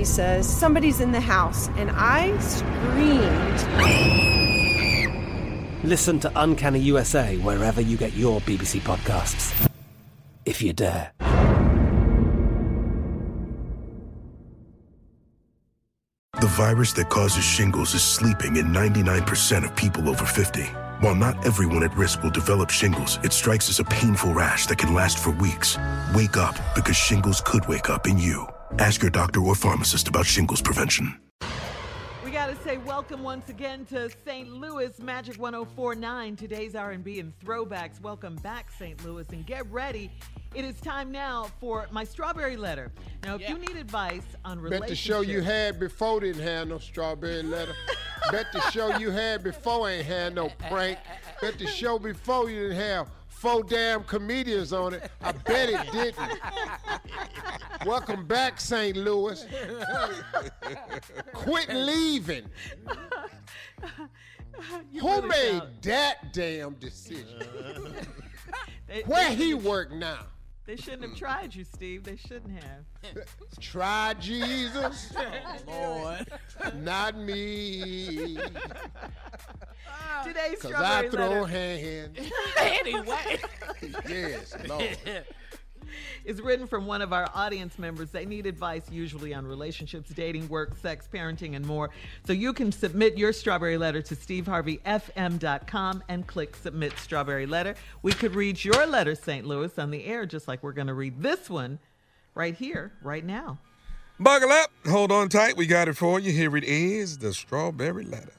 He says, Somebody's in the house, and I screamed. Listen to Uncanny USA wherever you get your BBC podcasts, if you dare. The virus that causes shingles is sleeping in 99% of people over 50. While not everyone at risk will develop shingles, it strikes as a painful rash that can last for weeks. Wake up because shingles could wake up in you. Ask your doctor or pharmacist about shingles prevention. We got to say welcome once again to St. Louis Magic 1049. Today's R&B and throwbacks. Welcome back, St. Louis, and get ready. It is time now for my strawberry letter. Now, if Yeah. you need advice on Bet the show you had before didn't have no strawberry letter. Bet the show you had before ain't had no prank. Bet the show before you didn't have four damn comedians on it. I bet it didn't. Welcome back, St. Louis. Quit leaving. Who really made that damn decision? Where he work now? They shouldn't have tried you, Steve. They shouldn't have. Try Jesus. Lord. Not me. Today's Cause I strawberry throw letter hands. anyway. Yes, Lord. Is written from one of our audience members. They need advice usually on relationships, dating, work, sex, parenting, and more. So you can submit your strawberry letter to steveharveyfm.com and click submit strawberry letter. We could read your letter, St. Louis, on the air, just like we're going to read this one right here, right now. Buckle up. Hold on tight. We got it for you. Here it is the strawberry letter.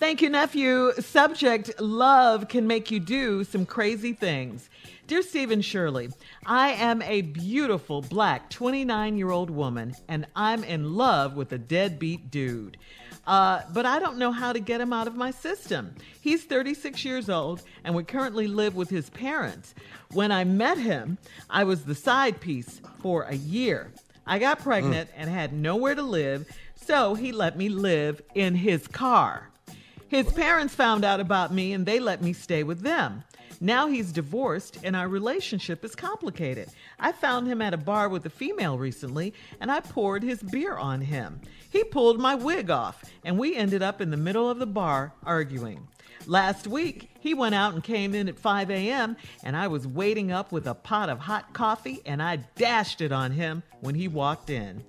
Thank you, nephew. Subject Love can make you do some crazy things. Dear Stephen Shirley, I am a beautiful black 29 year old woman and I'm in love with a deadbeat dude. Uh, but I don't know how to get him out of my system. He's 36 years old and we currently live with his parents. When I met him, I was the side piece for a year. I got pregnant and had nowhere to live, so he let me live in his car. His parents found out about me and they let me stay with them. Now he's divorced and our relationship is complicated. I found him at a bar with a female recently and I poured his beer on him. He pulled my wig off and we ended up in the middle of the bar arguing. Last week, he went out and came in at 5 a.m., and I was waiting up with a pot of hot coffee, and I dashed it on him when he walked in.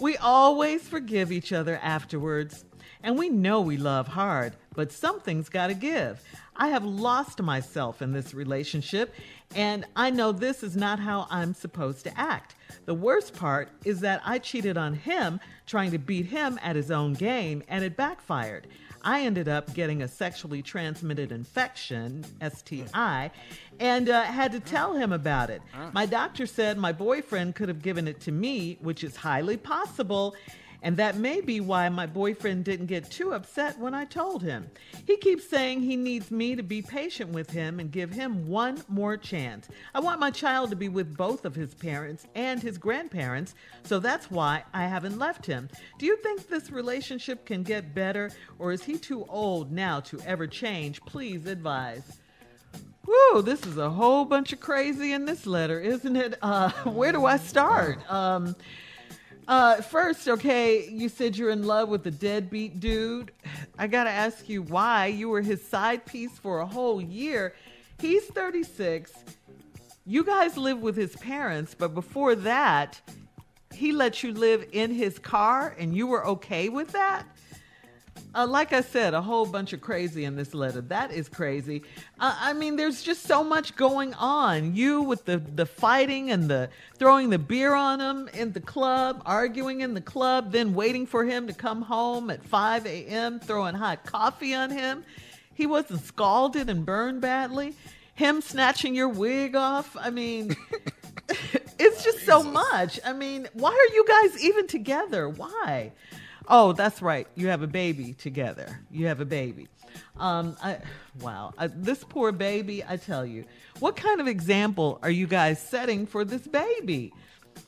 We always forgive each other afterwards. And we know we love hard, but something's got to give. I have lost myself in this relationship, and I know this is not how I'm supposed to act. The worst part is that I cheated on him trying to beat him at his own game, and it backfired. I ended up getting a sexually transmitted infection, STI, and uh, had to tell him about it. My doctor said my boyfriend could have given it to me, which is highly possible. And that may be why my boyfriend didn't get too upset when I told him. He keeps saying he needs me to be patient with him and give him one more chance. I want my child to be with both of his parents and his grandparents, so that's why I haven't left him. Do you think this relationship can get better, or is he too old now to ever change? Please advise. Whoa, this is a whole bunch of crazy in this letter, isn't it? Uh, where do I start? Um, uh, first, okay, you said you're in love with a deadbeat dude. I gotta ask you why. You were his side piece for a whole year. He's 36. You guys live with his parents, but before that, he let you live in his car and you were okay with that? Uh, like I said, a whole bunch of crazy in this letter. That is crazy. Uh, I mean, there's just so much going on. You with the the fighting and the throwing the beer on him in the club, arguing in the club, then waiting for him to come home at 5 a.m., throwing hot coffee on him. He wasn't scalded and burned badly. Him snatching your wig off. I mean, it's just so much. I mean, why are you guys even together? Why? Oh, that's right. You have a baby together. You have a baby. Um, I, wow. I, this poor baby, I tell you. What kind of example are you guys setting for this baby?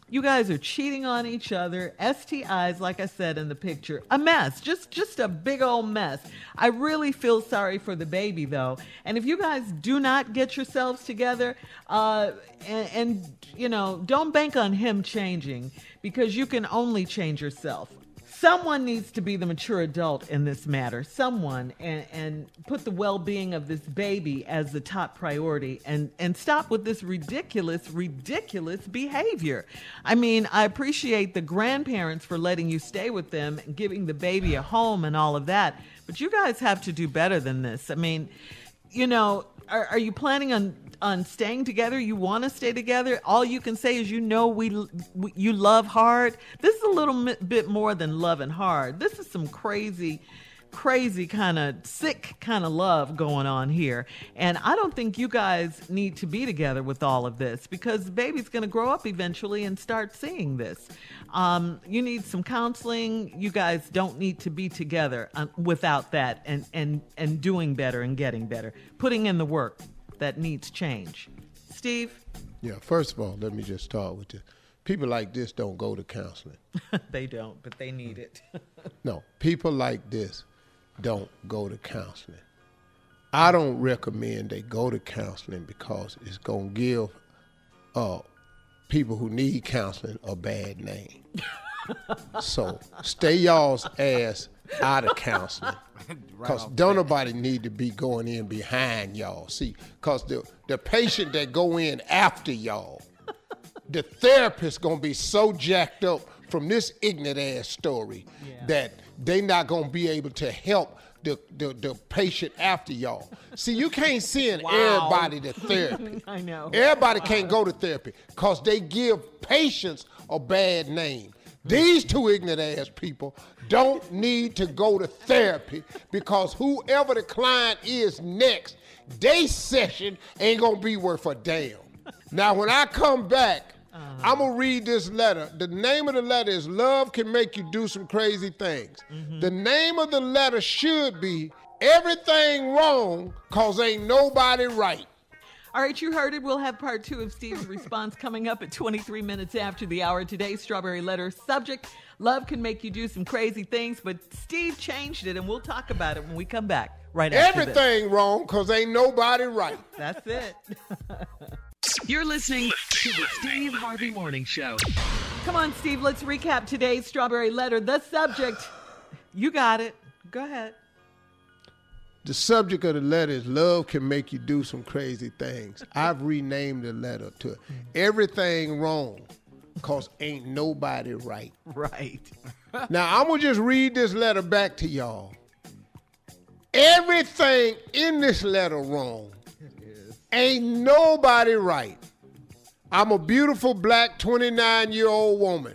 You guys are cheating on each other. STIs, like I said in the picture, a mess. Just just a big old mess. I really feel sorry for the baby though. And if you guys do not get yourselves together, uh, and, and you know, don't bank on him changing because you can only change yourself someone needs to be the mature adult in this matter. Someone and, and put the well-being of this baby as the top priority and and stop with this ridiculous ridiculous behavior. I mean i appreciate the grandparents for letting you stay with them and giving the baby a home and all of that but you guys have to do better than this. I mean you know are, are you planning on on staying together you want to stay together all you can say is you know we, we you love hard. This is a little bit more than loving hard. This is some crazy crazy kind of sick kind of love going on here. And i don't think you guys need to be together with all of this because the baby's going to grow up eventually and start seeing this. Um, you need some counseling. You guys don't need to be together um, without that and and and doing better and getting better putting in the work that needs change. Steve? Yeah, first of all, let me just start with you. People like this don't go to counseling. they don't, but they need it. no, people like this don't go to counseling. I don't recommend they go to counseling because it's going to give uh, people who need counseling a bad name. so stay y'all's ass out of counseling. Because right don't nobody need to be going in behind y'all. See, because the, the patient that go in after y'all, the therapist gonna be so jacked up from this ignorant ass story yeah. that they not gonna be able to help the, the, the patient after y'all. See, you can't send wow. everybody to therapy. I know. Everybody can't go to therapy because they give patients a bad name. These two ignorant ass people don't need to go to therapy because whoever the client is next, day session ain't gonna be worth a damn. Now, when I come back, uh-huh. I'm gonna read this letter. The name of the letter is Love Can Make You Do Some Crazy Things. Mm-hmm. The name of the letter should be Everything Wrong, Cause Ain't Nobody Right. All right, you heard it. We'll have part two of Steve's response coming up at 23 minutes after the hour. Today's Strawberry Letter subject Love can make you do some crazy things, but Steve changed it, and we'll talk about it when we come back right after Everything this. wrong because ain't nobody right. That's it. You're listening to the Steve Harvey Morning Show. Come on, Steve, let's recap today's Strawberry Letter. The subject, you got it. Go ahead. The subject of the letter is love can make you do some crazy things. I've renamed the letter to mm-hmm. everything wrong Cause ain't nobody right. Right. Now I'm gonna just read this letter back to y'all. Everything in this letter wrong. Ain't nobody right. I'm a beautiful black 29 year old woman.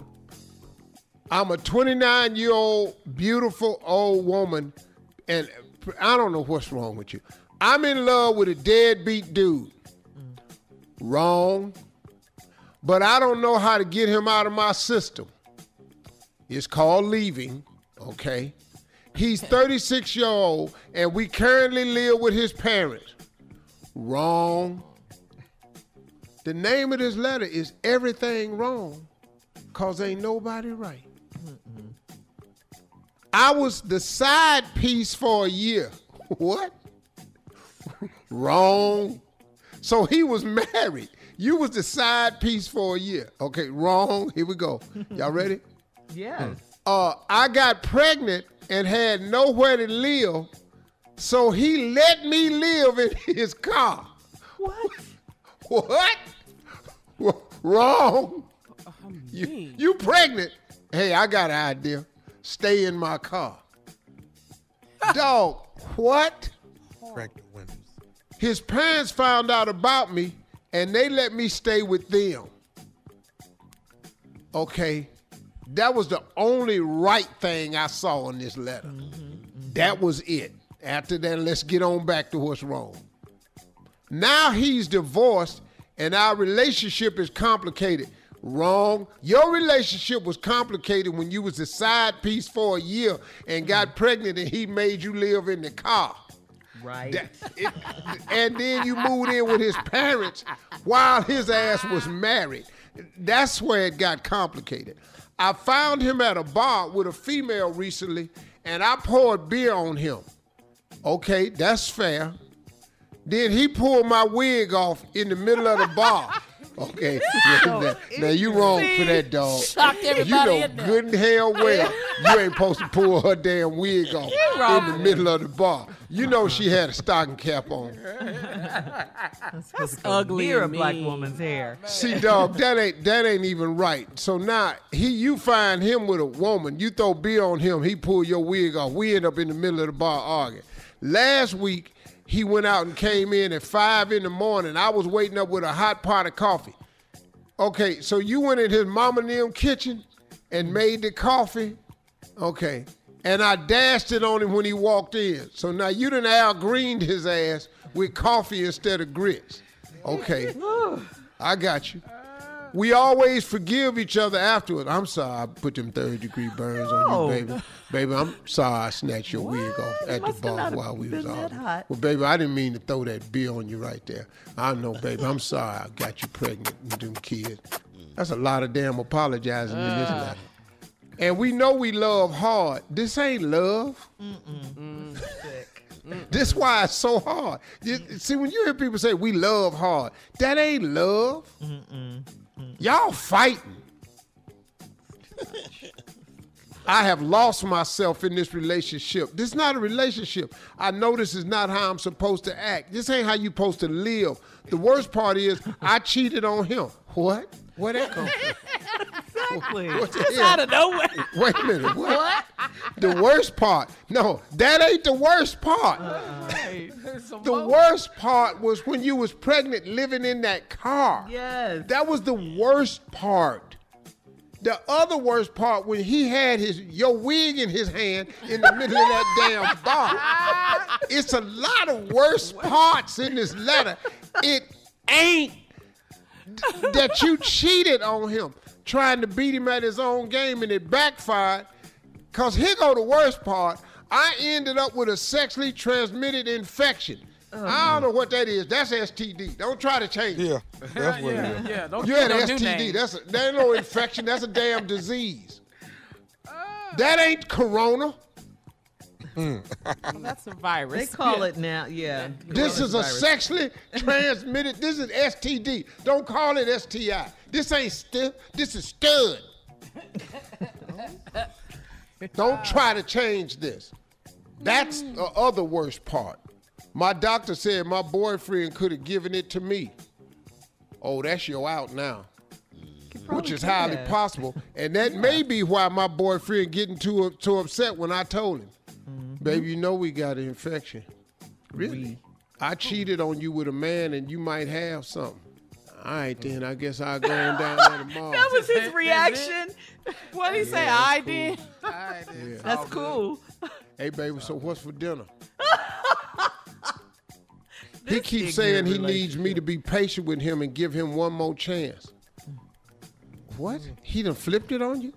I'm a 29 year old beautiful old woman, and I don't know what's wrong with you. I'm in love with a deadbeat dude. Wrong. But I don't know how to get him out of my system. It's called leaving, okay? He's 36 year old, and we currently live with his parents. Wrong. The name of this letter is Everything Wrong, cause ain't nobody right. I was the side piece for a year. What? wrong. So he was married. You was the side piece for a year. Okay, wrong. Here we go. Y'all ready? Yes. uh, I got pregnant and had nowhere to live, so he let me live in his car. What? What? Wrong. You, you pregnant? Hey, I got an idea. Stay in my car. Dog, what? Crack the windows. His parents found out about me and they let me stay with them. Okay. That was the only right thing I saw in this letter. Mm-hmm, mm-hmm. That was it. After that, let's get on back to what's wrong. Now he's divorced and our relationship is complicated. Wrong. Your relationship was complicated when you was a side piece for a year and mm. got pregnant and he made you live in the car. Right. That- it- and then you moved in with his parents while his ass was married. That's where it got complicated. I found him at a bar with a female recently, and I poured beer on him. Okay, that's fair. Then he pulled my wig off in the middle of the bar. Okay, now, now you wrong for that, dog. Shocked You know in there. good and hell well you ain't supposed to pull her damn wig off in the middle of the bar. You know she had a stocking cap on. That's ugly Near a and black woman's hair. See, dog, that ain't that ain't even right. So now he, you find him with a woman, you throw beer on him, he pull your wig off. We end up in the middle of the bar arguing. Last week he went out and came in at five in the morning. I was waiting up with a hot pot of coffee. Okay, so you went in his mama and them kitchen and made the coffee. Okay. And I dashed it on him when he walked in. So now you done Al Greened his ass with coffee instead of grits. Okay. I got you. We always forgive each other afterward. I'm sorry I put them third degree burns No. on you, baby. Baby, I'm sorry I snatched your wig off at the bar while we was arguing. Well, baby, I didn't mean to throw that beer on you right there. I know, baby. I'm sorry I got you pregnant with them kids. That's a lot of damn apologizing in this letter. And we know we love hard. This ain't love. This why it's so hard. You- see, when you hear people say we love hard, that ain't love. Y'all fighting. I have lost myself in this relationship. This is not a relationship. I know this is not how I'm supposed to act. This ain't how you supposed to live. The worst part is I cheated on him. What? Where that come from? Exactly. What the It's hell? out of nowhere. Wait a minute. What? The worst part. No, that ain't the worst part. Uh-uh. The worst part was when you was pregnant living in that car. Yes. That was the worst part. The other worst part when he had his your wig in his hand in the middle of that damn bar. It's a lot of worst parts in this letter. It ain't that you cheated on him, trying to beat him at his own game, and it backfired. Cause here go the worst part. I ended up with a sexually transmitted infection. Oh. I don't know what that is. That's STD. Don't try to change it. Yeah, that's what it Yeah, is. yeah. Don't You had don't do STD. names. That's a, that ain't no infection. That's a damn disease. Oh. That ain't corona. Hmm. That's a virus. They call it now, yeah. This is a coronavirus. sexually transmitted. This is STD. Don't call it STI. This ain't still. This is stud. Don't try to change this. That's the other worst part. My doctor said my boyfriend could have given it to me. Oh, that's your out now. which is highly possible. And that may be why my boyfriend getting too too upset when I told him, Mm-hmm. "Baby, you know we got an infection." Really? I cheated on you with a man, and you might have something. All right, then I guess I'll go on down there tomorrow. That was his reaction. What did he say? Yeah, I that's did. Yeah. That's cool. Hey, baby, so what's for dinner? he keeps saying he needs me to be patient with him and give him one more chance. What? He done flipped it on you?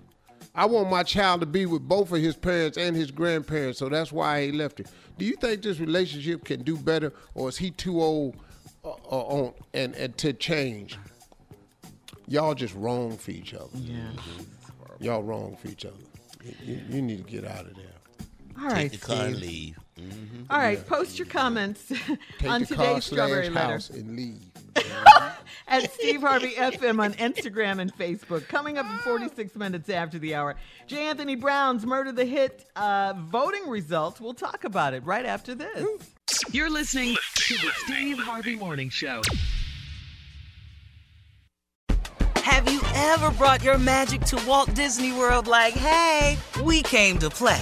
I want my child to be with both of his parents and his grandparents, so that's why he left it. Do you think this relationship can do better, or is he too old uh, uh, on and, and to change? Y'all just wrong for each other. Yeah. Y'all wrong for each other. You, you- you need to get out of there. All right, Take the car and Steve. leave. Mhm. All right, post your comments Take on the car today's Strawberry slash Letter house and leave. at Steve Harvey FM on Instagram and Facebook. Coming up in 46 minutes after the hour, J. Anthony Brown's Murder the Hit uh, voting results. We'll talk about it right after this. You're listening to the Steve Harvey Morning Show. Have you ever brought your magic to Walt Disney World like, hey, we came to play?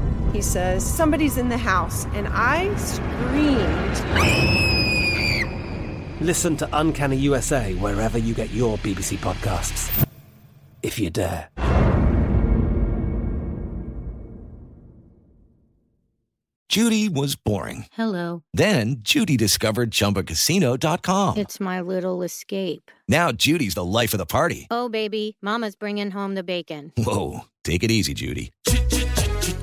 He says, Somebody's in the house. And I screamed. Listen to Uncanny USA wherever you get your BBC podcasts, if you dare. Judy was boring. Hello. Then Judy discovered ChumbaCasino.com. It's my little escape. Now Judy's the life of the party. Oh, baby, Mama's bringing home the bacon. Whoa, take it easy, Judy.